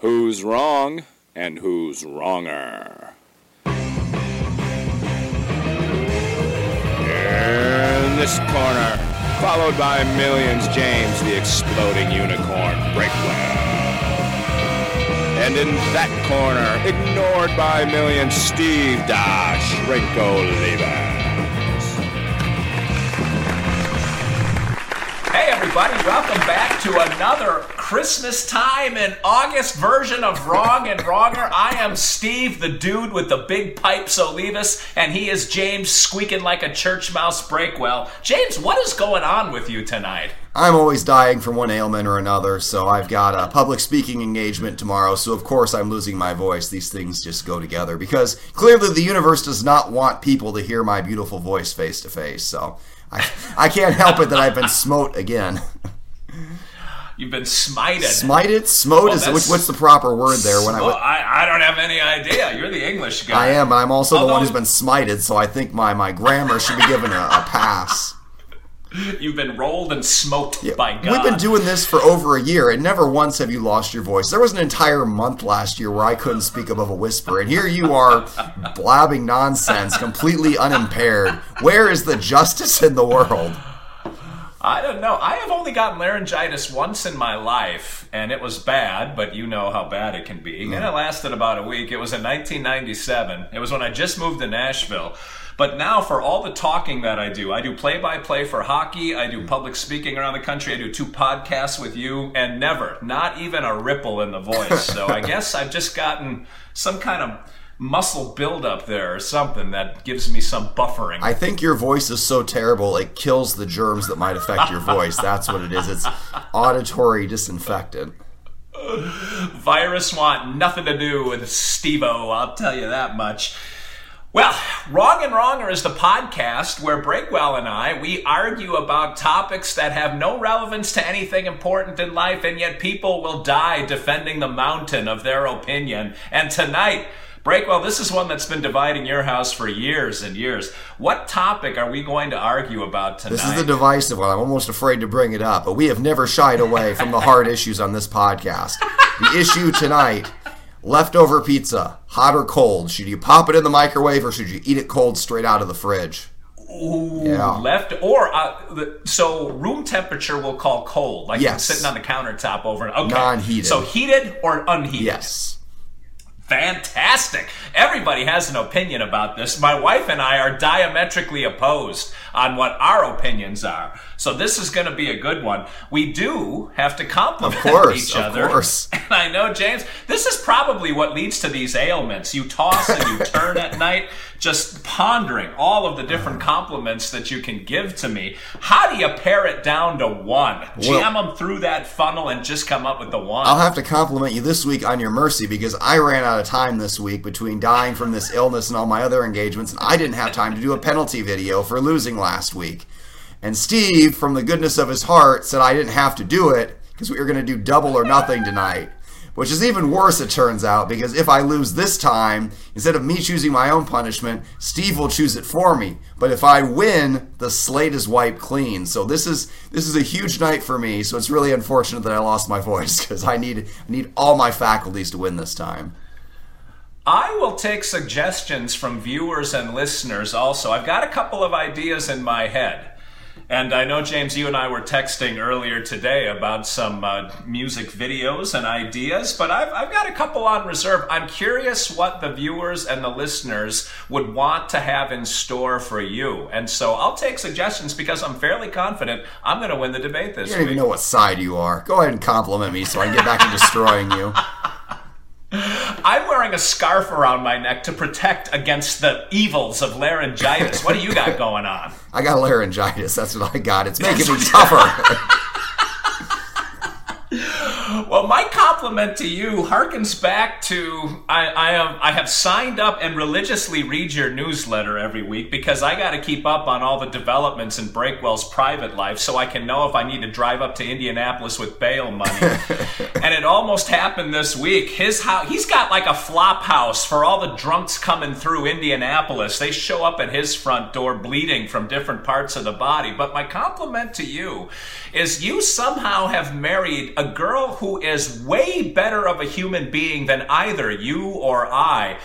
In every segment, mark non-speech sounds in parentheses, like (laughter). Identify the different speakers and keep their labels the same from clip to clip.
Speaker 1: Who's wrong and who's wronger? In this corner, followed by millions, James the exploding unicorn Breakwell. And in that corner, ignored by millions, Steve Dash Lever.
Speaker 2: Hey, everybody, welcome back to another Christmas time in August version of Wrong and Wronger. I am Steve, the dude with the big pipes Olivas, and he is James squeaking like a church mouse breakwell. James, what is going on with you tonight?
Speaker 3: I'm always dying from one ailment or another, so I've got a public speaking engagement tomorrow, so of course I'm losing my voice. These things just go together because clearly the universe does not want people to hear my beautiful voice face to face, so I, I can't help it that I've been smote again. (laughs)
Speaker 2: You've been smited.
Speaker 3: Smited? Smote is what's the proper word there? When I,
Speaker 2: Well, I, I don't have any idea. You're the English guy.
Speaker 3: I am. But I'm also the one who's been smited, so I think my, my grammar should be given a, a pass. (laughs)
Speaker 2: You've been rolled and smoked by God.
Speaker 3: We've been doing this for over a year, and never once have you lost your voice. There was an entire month last year where I couldn't speak above a whisper, and here you are blabbing nonsense, completely unimpaired. Where is the justice in the world?
Speaker 2: I don't know. I have only gotten laryngitis once in my life, and it was bad, but you know how bad it can be. And it lasted about a week. It was in 1997. It was when I just moved to Nashville. But now, for all the talking that I do, I do play by play for hockey, I do public speaking around the country, I do two podcasts with you, and never, not even a ripple in the voice. So I (laughs) guess I've just gotten some kind of muscle buildup there or something that gives me some buffering.
Speaker 3: I think your voice is so terrible it kills the germs that might affect your voice. (laughs) That's what it is. It's auditory disinfectant.
Speaker 2: virus want nothing to do with Stevo, I'll tell you that much. Well, Wrong and Wronger is the podcast where Breakwell and I, we argue about topics that have no relevance to anything important in life, and yet people will die defending the mountain of their opinion. And tonight, Breakwell, this is one that's been dividing your house for years and years. What topic are we going to argue about tonight?
Speaker 3: This is the divisive one. I'm almost afraid to bring it up, but we have never shied away from the hard (laughs) issues on this podcast. The issue tonight leftover pizza, hot or cold. Should you pop it in the microwave or should you eat it cold straight out of the fridge?
Speaker 2: Ooh,
Speaker 3: Yeah.
Speaker 2: left or uh, the, so room temperature we'll call cold, like
Speaker 3: Yes.
Speaker 2: sitting on the countertop over. Okay,
Speaker 3: Non-heated.
Speaker 2: So heated or unheated?
Speaker 3: Yes.
Speaker 2: Fantastic. Everybody has an opinion about this. My wife and I are diametrically opposed on what our opinions are. So this is going to be a good one. We do have to compliment
Speaker 3: Of course,
Speaker 2: each other.
Speaker 3: of course. (laughs)
Speaker 2: And I know, James, this is probably what leads to these ailments. You toss and you turn at (laughs) night, just pondering all of the different mm. compliments that you can give to me. How do you pare it down to one? Jam them through that funnel and just come up with the one.
Speaker 3: I'll have to compliment you this week on your mercy because I ran out of time this week between dying from this illness and all my other engagements, and I didn't have time to do a penalty video for losing last week. And Steve, from the goodness of his heart, said I didn't have to do it because we were going to do double or nothing tonight. Which is even worse, it turns out, because if I lose this time, instead of me choosing my own punishment, Steve will choose it for me. But if I win, the slate is wiped clean. So this is this is a huge night for me. So it's really unfortunate that I lost my voice because I need I need all my faculties to win this time.
Speaker 2: I will take suggestions from viewers and listeners also. I've got a couple of ideas in my head. And I know, James, you and I were texting earlier today about some uh, music videos and ideas, but I've, I've got a couple on reserve. I'm curious what the viewers and the listeners would want to have in store for you. And so I'll take suggestions because I'm fairly confident I'm going to win the debate this
Speaker 3: You don't
Speaker 2: week.
Speaker 3: even know what side you are. Go ahead and compliment me so I can get back to destroying you. (laughs)
Speaker 2: I'm wearing a scarf around my neck to protect against the evils of laryngitis. what do you got going on?
Speaker 3: I got laryngitis. That's what I got. It's making me tougher.
Speaker 2: My compliment to you harkens back to I, I have I have signed up and religiously read your newsletter every week because I got to keep up on all the developments in Breakwell's private life so I can know if I need to drive up to Indianapolis with bail money. (laughs) and it almost happened this week. His house, he's got like a flop house for all the drunks coming through Indianapolis. They show up at his front door bleeding from different parts of the body. But my compliment to you is you somehow have married a girl who is way way better of a human being than either you or I.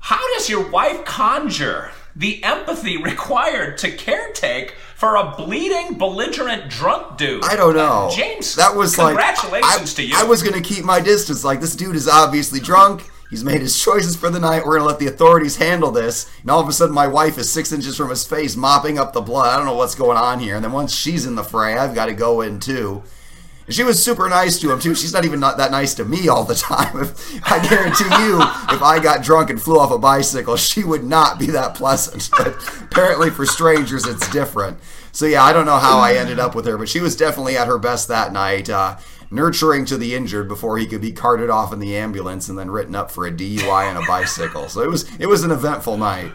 Speaker 2: How does your wife conjure the empathy (laughs) required to caretake for a bleeding, belligerent, drunk dude?
Speaker 3: I don't know.
Speaker 2: James,
Speaker 3: that was
Speaker 2: congratulations
Speaker 3: like I,
Speaker 2: to you.
Speaker 3: I was gonna keep my distance. Like this dude is obviously drunk. He's made his choices for the night. We're gonna let the authorities handle this. And all of a sudden, my wife is six inches from his face, mopping up the blood. I don't know what's going on here. And then once she's in the fray, I've got to go in too. And she was super nice to him too. She's not even not that nice to me all the time. (laughs) I guarantee you, if I got drunk and flew off a bicycle, she would not be that pleasant. (laughs) But apparently, for strangers, it's different. So yeah, I don't know how I ended up with her, but she was definitely at her best that night. Uh, nurturing to the injured before he could be carted off in the ambulance and then written up for a DUI on a bicycle. So it was it was an eventful night.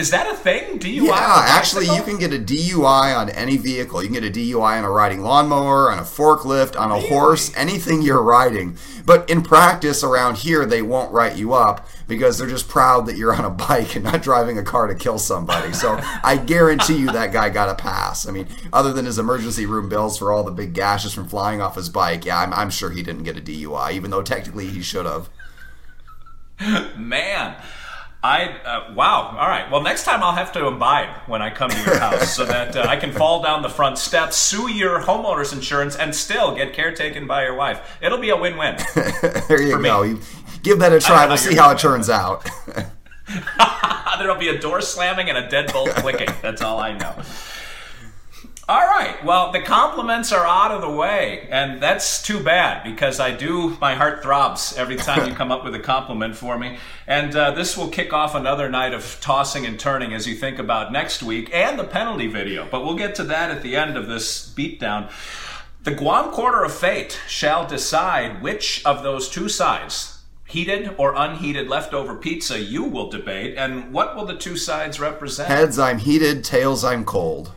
Speaker 2: Is that a thing? DUI?
Speaker 3: Yeah, actually, you can get a DUI on any vehicle. You can get a DUI on a riding lawnmower, on a forklift, on a horse, anything you're riding. But in practice around here, they won't write you up because they're just proud that you're on a bike and not driving a car to kill somebody. So (laughs) I guarantee you that guy got a pass. I mean, other than his emergency room bills for all the big gashes from flying off his bike, yeah, I'm, I'm sure he didn't get a DUI, even though technically he should have. (laughs)
Speaker 2: Man, I uh, wow. All right. Well, next time I'll have to imbibe when I come to your (laughs) house, so that uh, I can fall down the front steps, sue your homeowner's insurance, and still get caretaken by your wife. It'll be a win-win. (laughs)
Speaker 3: there you go. You, give that a try. We'll see how it turns out. (laughs)
Speaker 2: There'll be a door slamming and a deadbolt clicking. That's all I know. All right. Well, the compliments are out of the way, and that's too bad because I do. My heart throbs every time you (laughs) come up with a compliment for me, and uh, this will kick off another night of tossing and turning as you think about next week and the penalty video. But we'll get to that at the end of this beatdown. The Guam Quarter of Fate shall decide which of those two sides, heated or unheated leftover pizza, you will debate, and what will the two sides represent?
Speaker 3: Heads, I'm heated. Tails, I'm cold.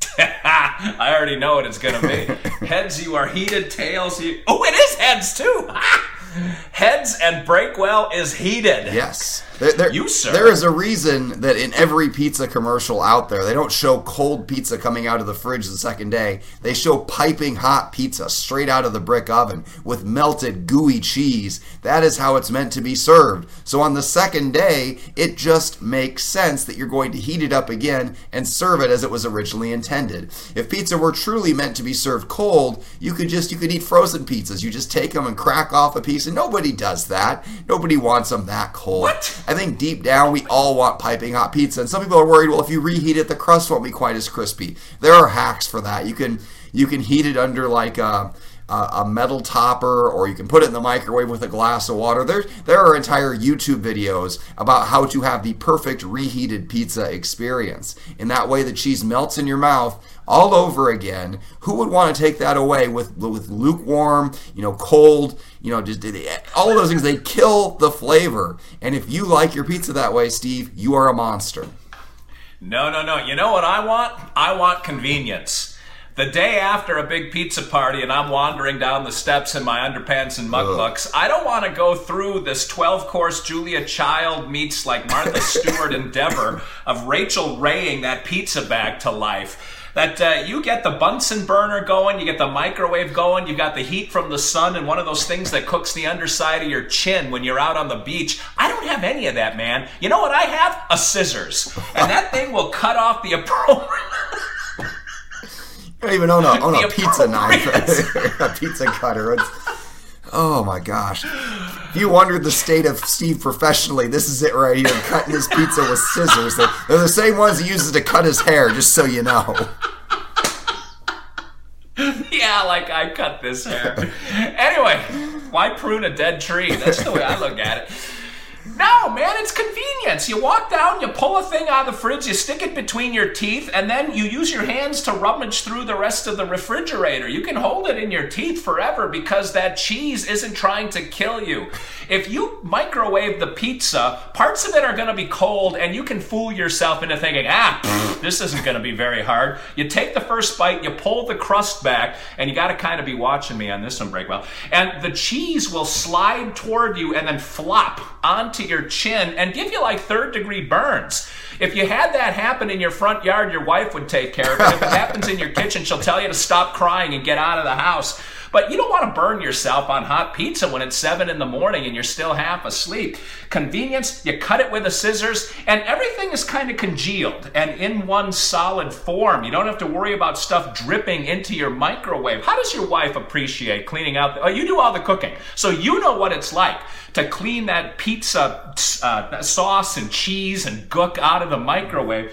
Speaker 3: (laughs)
Speaker 2: I already know what it's going to be. (laughs) heads, you are heated. Tails, you. Oh, it is heads too. (laughs) heads and Breakwell is heated.
Speaker 3: Yes. There, there-
Speaker 2: You, sir.
Speaker 3: There is a reason that in every pizza commercial out there, they don't show cold pizza coming out of the fridge the second day. They show piping hot pizza straight out of the brick oven with melted, gooey cheese. That is how it's meant to be served. So on the second day, it just makes sense that you're going to heat it up again and serve it as it was originally intended. If pizza were truly meant to be served cold, you could just you could eat frozen pizzas. You just take them and crack off a piece, and nobody does that. Nobody wants them that cold.
Speaker 2: What?
Speaker 3: I think deep down we all want piping hot pizza, and some people are worried. Well, if you reheat it, the crust won't be quite as crispy. There are hacks for that. You can you can heat it under like a, a, metal topper, or you can put it in the microwave with a glass of water. There there are entire YouTube videos about how to have the perfect reheated pizza experience. In that way, the cheese melts in your mouth all over again. Who would want to take that away with with lukewarm, you know, cold, you know, just all of those things? They kill the flavor. And if you like your pizza that way, Steve, you are a monster.
Speaker 2: No, no, no. You know what I want? I want convenience. The day after a big pizza party and I'm wandering down the steps in my underpants and mukluks, I don't want to go through this 12 course Julia Child meets like Martha (laughs) Stewart endeavor of Rachel raying that pizza bag to life. That uh, you get the Bunsen burner going, you get the microwave going, you got the heat from the sun, and one of those things that cooks the underside of your chin when you're out on the beach. I don't have any of that, man. You know what I have? A scissors. And that thing will cut off the (laughs) appropriate.
Speaker 3: I don't even own a, (laughs) own a pizza knife, (laughs) a pizza cutter. It's- oh my gosh. If you wondered the state of Steve professionally, this is it right here. Cutting his pizza with scissors. They're, they're the same ones he uses to cut his hair, just so you know. (laughs)
Speaker 2: yeah, like I cut this hair. anyway, why prune a dead tree? That's the way I look at it. No, man, it's convenience. You walk down, you pull a thing out of the fridge, you stick it between your teeth, and then you use your hands to rummage through the rest of the refrigerator. You can hold it in your teeth forever because that cheese isn't trying to kill you. If you microwave the pizza, parts of it are going to be cold, and you can fool yourself into thinking, ah, pfft, this isn't going to be very hard. You take the first bite, you pull the crust back, and you got to kind of be watching me on this one, Breakwell. And the cheese will slide toward you and then flop onto your chin and give you like third degree burns. If you had that happen in your front yard, your wife would take care of it. If it happens in your kitchen, she'll tell you to stop crying and get out of the house. But you don't want to burn yourself on hot pizza when it's 7 in the morning and you're still half asleep. Convenience, you cut it with the scissors, and everything is kind of congealed and in one solid form. You don't have to worry about stuff dripping into your microwave. How does your wife appreciate cleaning out? The, oh, you do all the cooking. So you know what it's like to clean that pizza uh, sauce and cheese and gook out of the microwave.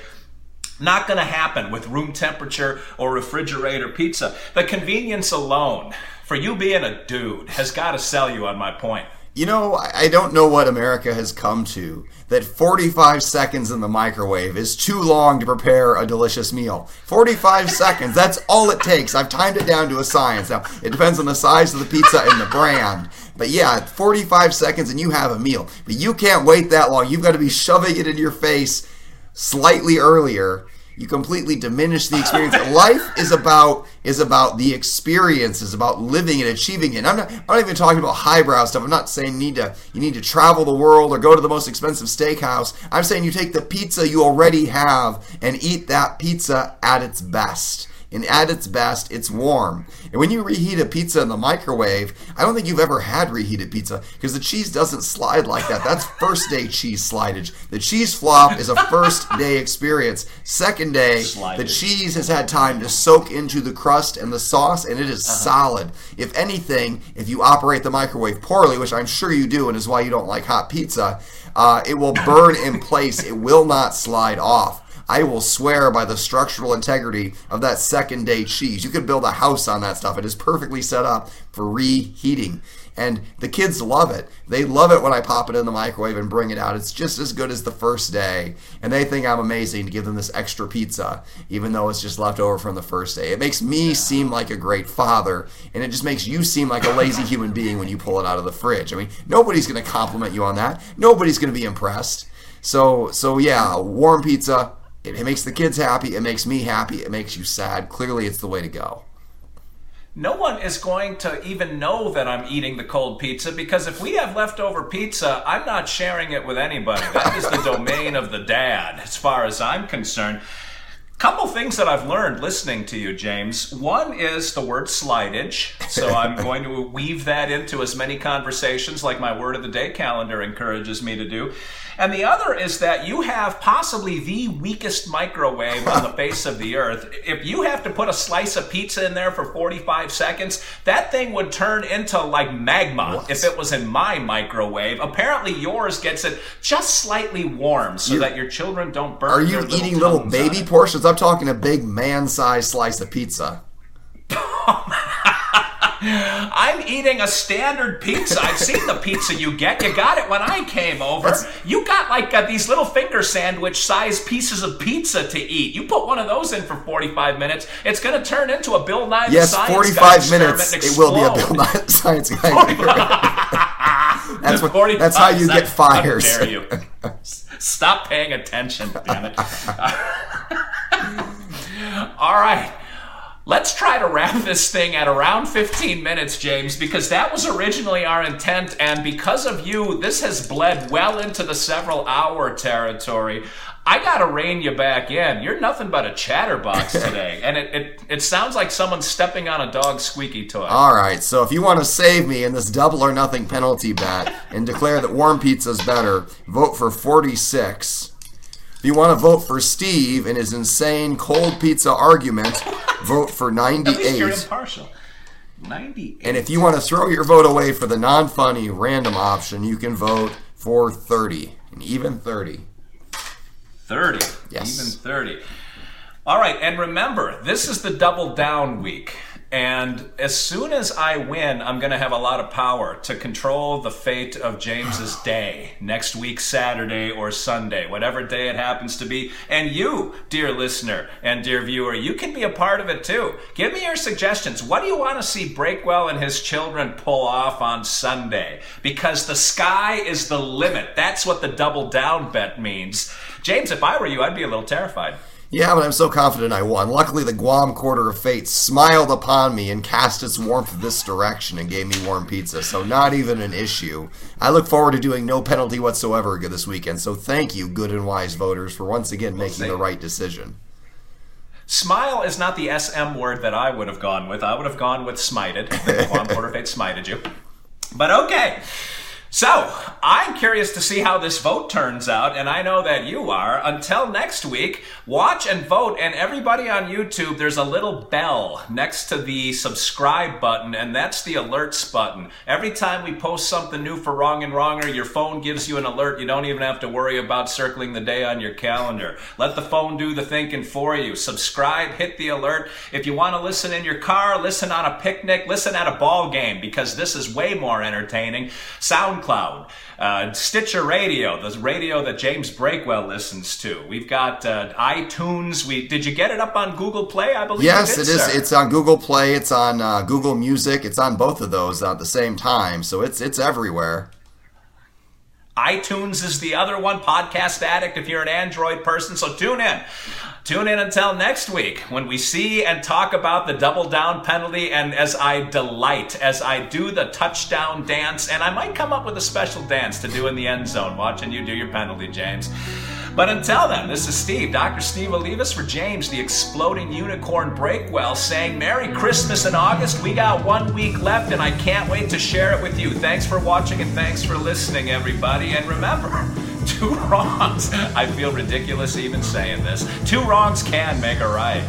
Speaker 2: Not going to happen with room temperature or refrigerator pizza. The convenience alone, for you being a dude, has got to sell you on my point.
Speaker 3: You know, I don't know what America has come to. That 45 seconds in the microwave is too long to prepare a delicious meal. 45 (laughs) seconds, that's all it takes. I've timed it down to a science. Now, it depends on the size of the pizza and the brand. But yeah, 45 seconds and you have a meal. But you can't wait that long. You've got to be shoving it in your face slightly earlier you completely diminish the experience. (laughs) Life is about is about the experience, is about living and achieving it. And I'm not I'm not even talking about highbrow stuff. I'm not saying you need to you need to travel the world or go to the most expensive steakhouse. I'm saying you take the pizza you already have and eat that pizza at its best and at its best, it's warm. And when you reheat a pizza in the microwave, I don't think you've ever had reheated pizza because the cheese doesn't slide like that. That's first day cheese slidage. The cheese flop is a first day experience. Second day, slidage. the cheese has had time to soak into the crust and the sauce, and it is uh-huh. solid. If anything, if you operate the microwave poorly, which I'm sure you do, and is why you don't like hot pizza, uh, it will burn in place. It will not slide off. I will swear by the structural integrity of that second day cheese. You could build a house on that stuff. It is perfectly set up for reheating. And the kids love it. They love it when I pop it in the microwave and bring it out. It's just as good as the first day. And they think I'm amazing to give them this extra pizza, even though it's just left over from the first day. It makes me seem like a great father, and it just makes you seem like a lazy human being when you pull it out of the fridge. I mean, nobody's going to compliment you on that. Nobody's going to be impressed. So, so yeah, warm pizza, it, it makes the kids happy. It makes me happy. It makes you sad. Clearly, it's the way to go.
Speaker 2: No one is going to even know that I'm eating the cold pizza because if we have leftover pizza, I'm not sharing it with anybody. That is the domain of the dad, as far as I'm concerned. Couple things that I've learned listening to you, James. One is the word slidage. So I'm (laughs) going to weave that into as many conversations like my word of the day calendar encourages me to do. And the other is that you have possibly the weakest microwave on the face of the earth. If you have to put a slice of pizza in there for 45 seconds, that thing would turn into like magma what? if it was in my microwave. Apparently, yours gets it just slightly warm so you, that your children don't burn.
Speaker 3: Are you eating little baby portions? I'm talking a big man sized slice of pizza. (laughs)
Speaker 2: I'm eating a standard pizza. I've seen the pizza you get. You got it when I came over. That's, you got like uh, these little finger sandwich sized pieces of pizza to eat. You put one of those in for 45 minutes, it's going to turn into a Bill Nye
Speaker 3: yes, Science 45 minutes. It will be a Bill Nye Science Guy. (laughs) that's what, That's how you get fired.
Speaker 2: How dare you? Stop paying attention, damn it. (laughs) (laughs) All right. Let's try to wrap this thing at around 15 minutes, James, because that was originally our intent, and because of you, this has bled well into the several hour territory. I gotta rein you back in. You're nothing but a chatterbox (laughs) today, and it, it, it sounds like someone's stepping on a dog's squeaky toy.
Speaker 3: All right, so if you want to save me in this double or nothing penalty bet and declare that warm pizza is better, vote for 46. If you want to vote for Steve in his insane cold pizza argument, vote for 98. At least
Speaker 2: you're impartial. 98.
Speaker 3: And if you want to throw your vote away for the non funny random option, you can vote for 30. And even 30.
Speaker 2: 30.
Speaker 3: Yes.
Speaker 2: Even 30. All right, and remember, this is the double down week. And as soon as I win, I'm going to have a lot of power to control the fate of James's (sighs) day next week, Saturday or Sunday, whatever day it happens to be. And you, dear listener and dear viewer, you can be a part of it too. Give me your suggestions. What do you want to see Breakwell and his children pull off on Sunday? Because the sky is the limit. That's what the double down bet means. James, if I were you, I'd be a little terrified.
Speaker 3: Yeah, but I'm so confident I won. Luckily, the Guam Quarter of Fate smiled upon me and cast its warmth this direction and gave me warm pizza, so not even an issue. I look forward to doing no penalty whatsoever this weekend, so thank you, good and wise voters, for once again making the right decision.
Speaker 2: Smile is not the SM word that I would have gone with. I would have gone with smited. The Guam Quarter of Fate smited you. But okay. So, I'm curious to see how this vote turns out, and I know that you are. Until next week, watch and vote. And everybody on YouTube, there's a little bell next to the subscribe button, and that's the alerts button. Every time we post something new for Wrong and Wronger, your phone gives you an alert. You don't even have to worry about circling the day on your calendar. Let the phone do the thinking for you. Subscribe, hit the alert. If you want to listen in your car, listen on a picnic, listen at a ball game, because this is way more entertaining. Sound SoundCloud, uh, Stitcher Radio, the radio that James Breakwell listens to. We've got uh, iTunes. We did you get it up on Google Play? I believe.
Speaker 3: Yes,
Speaker 2: did,
Speaker 3: it is.
Speaker 2: Sir.
Speaker 3: It's on Google Play. It's on uh, Google Music. It's on both of those at the same time. So it's it's everywhere
Speaker 2: iTunes is the other one, Podcast Addict if you're an Android person. So tune in. Tune in until next week when we see and talk about the double down penalty. And as I delight, as I do the touchdown dance, and I might come up with a special dance to do in the end zone, watching you do your penalty, James. But until then, this is Steve, Dr. Steve Olivas for James, the exploding unicorn breakwell, saying Merry Christmas in August. We got one week left, and I can't wait to share it with you. Thanks for watching and thanks for listening, everybody. And remember, (laughs) two wrongs, I feel ridiculous even saying this, two wrongs can make a right.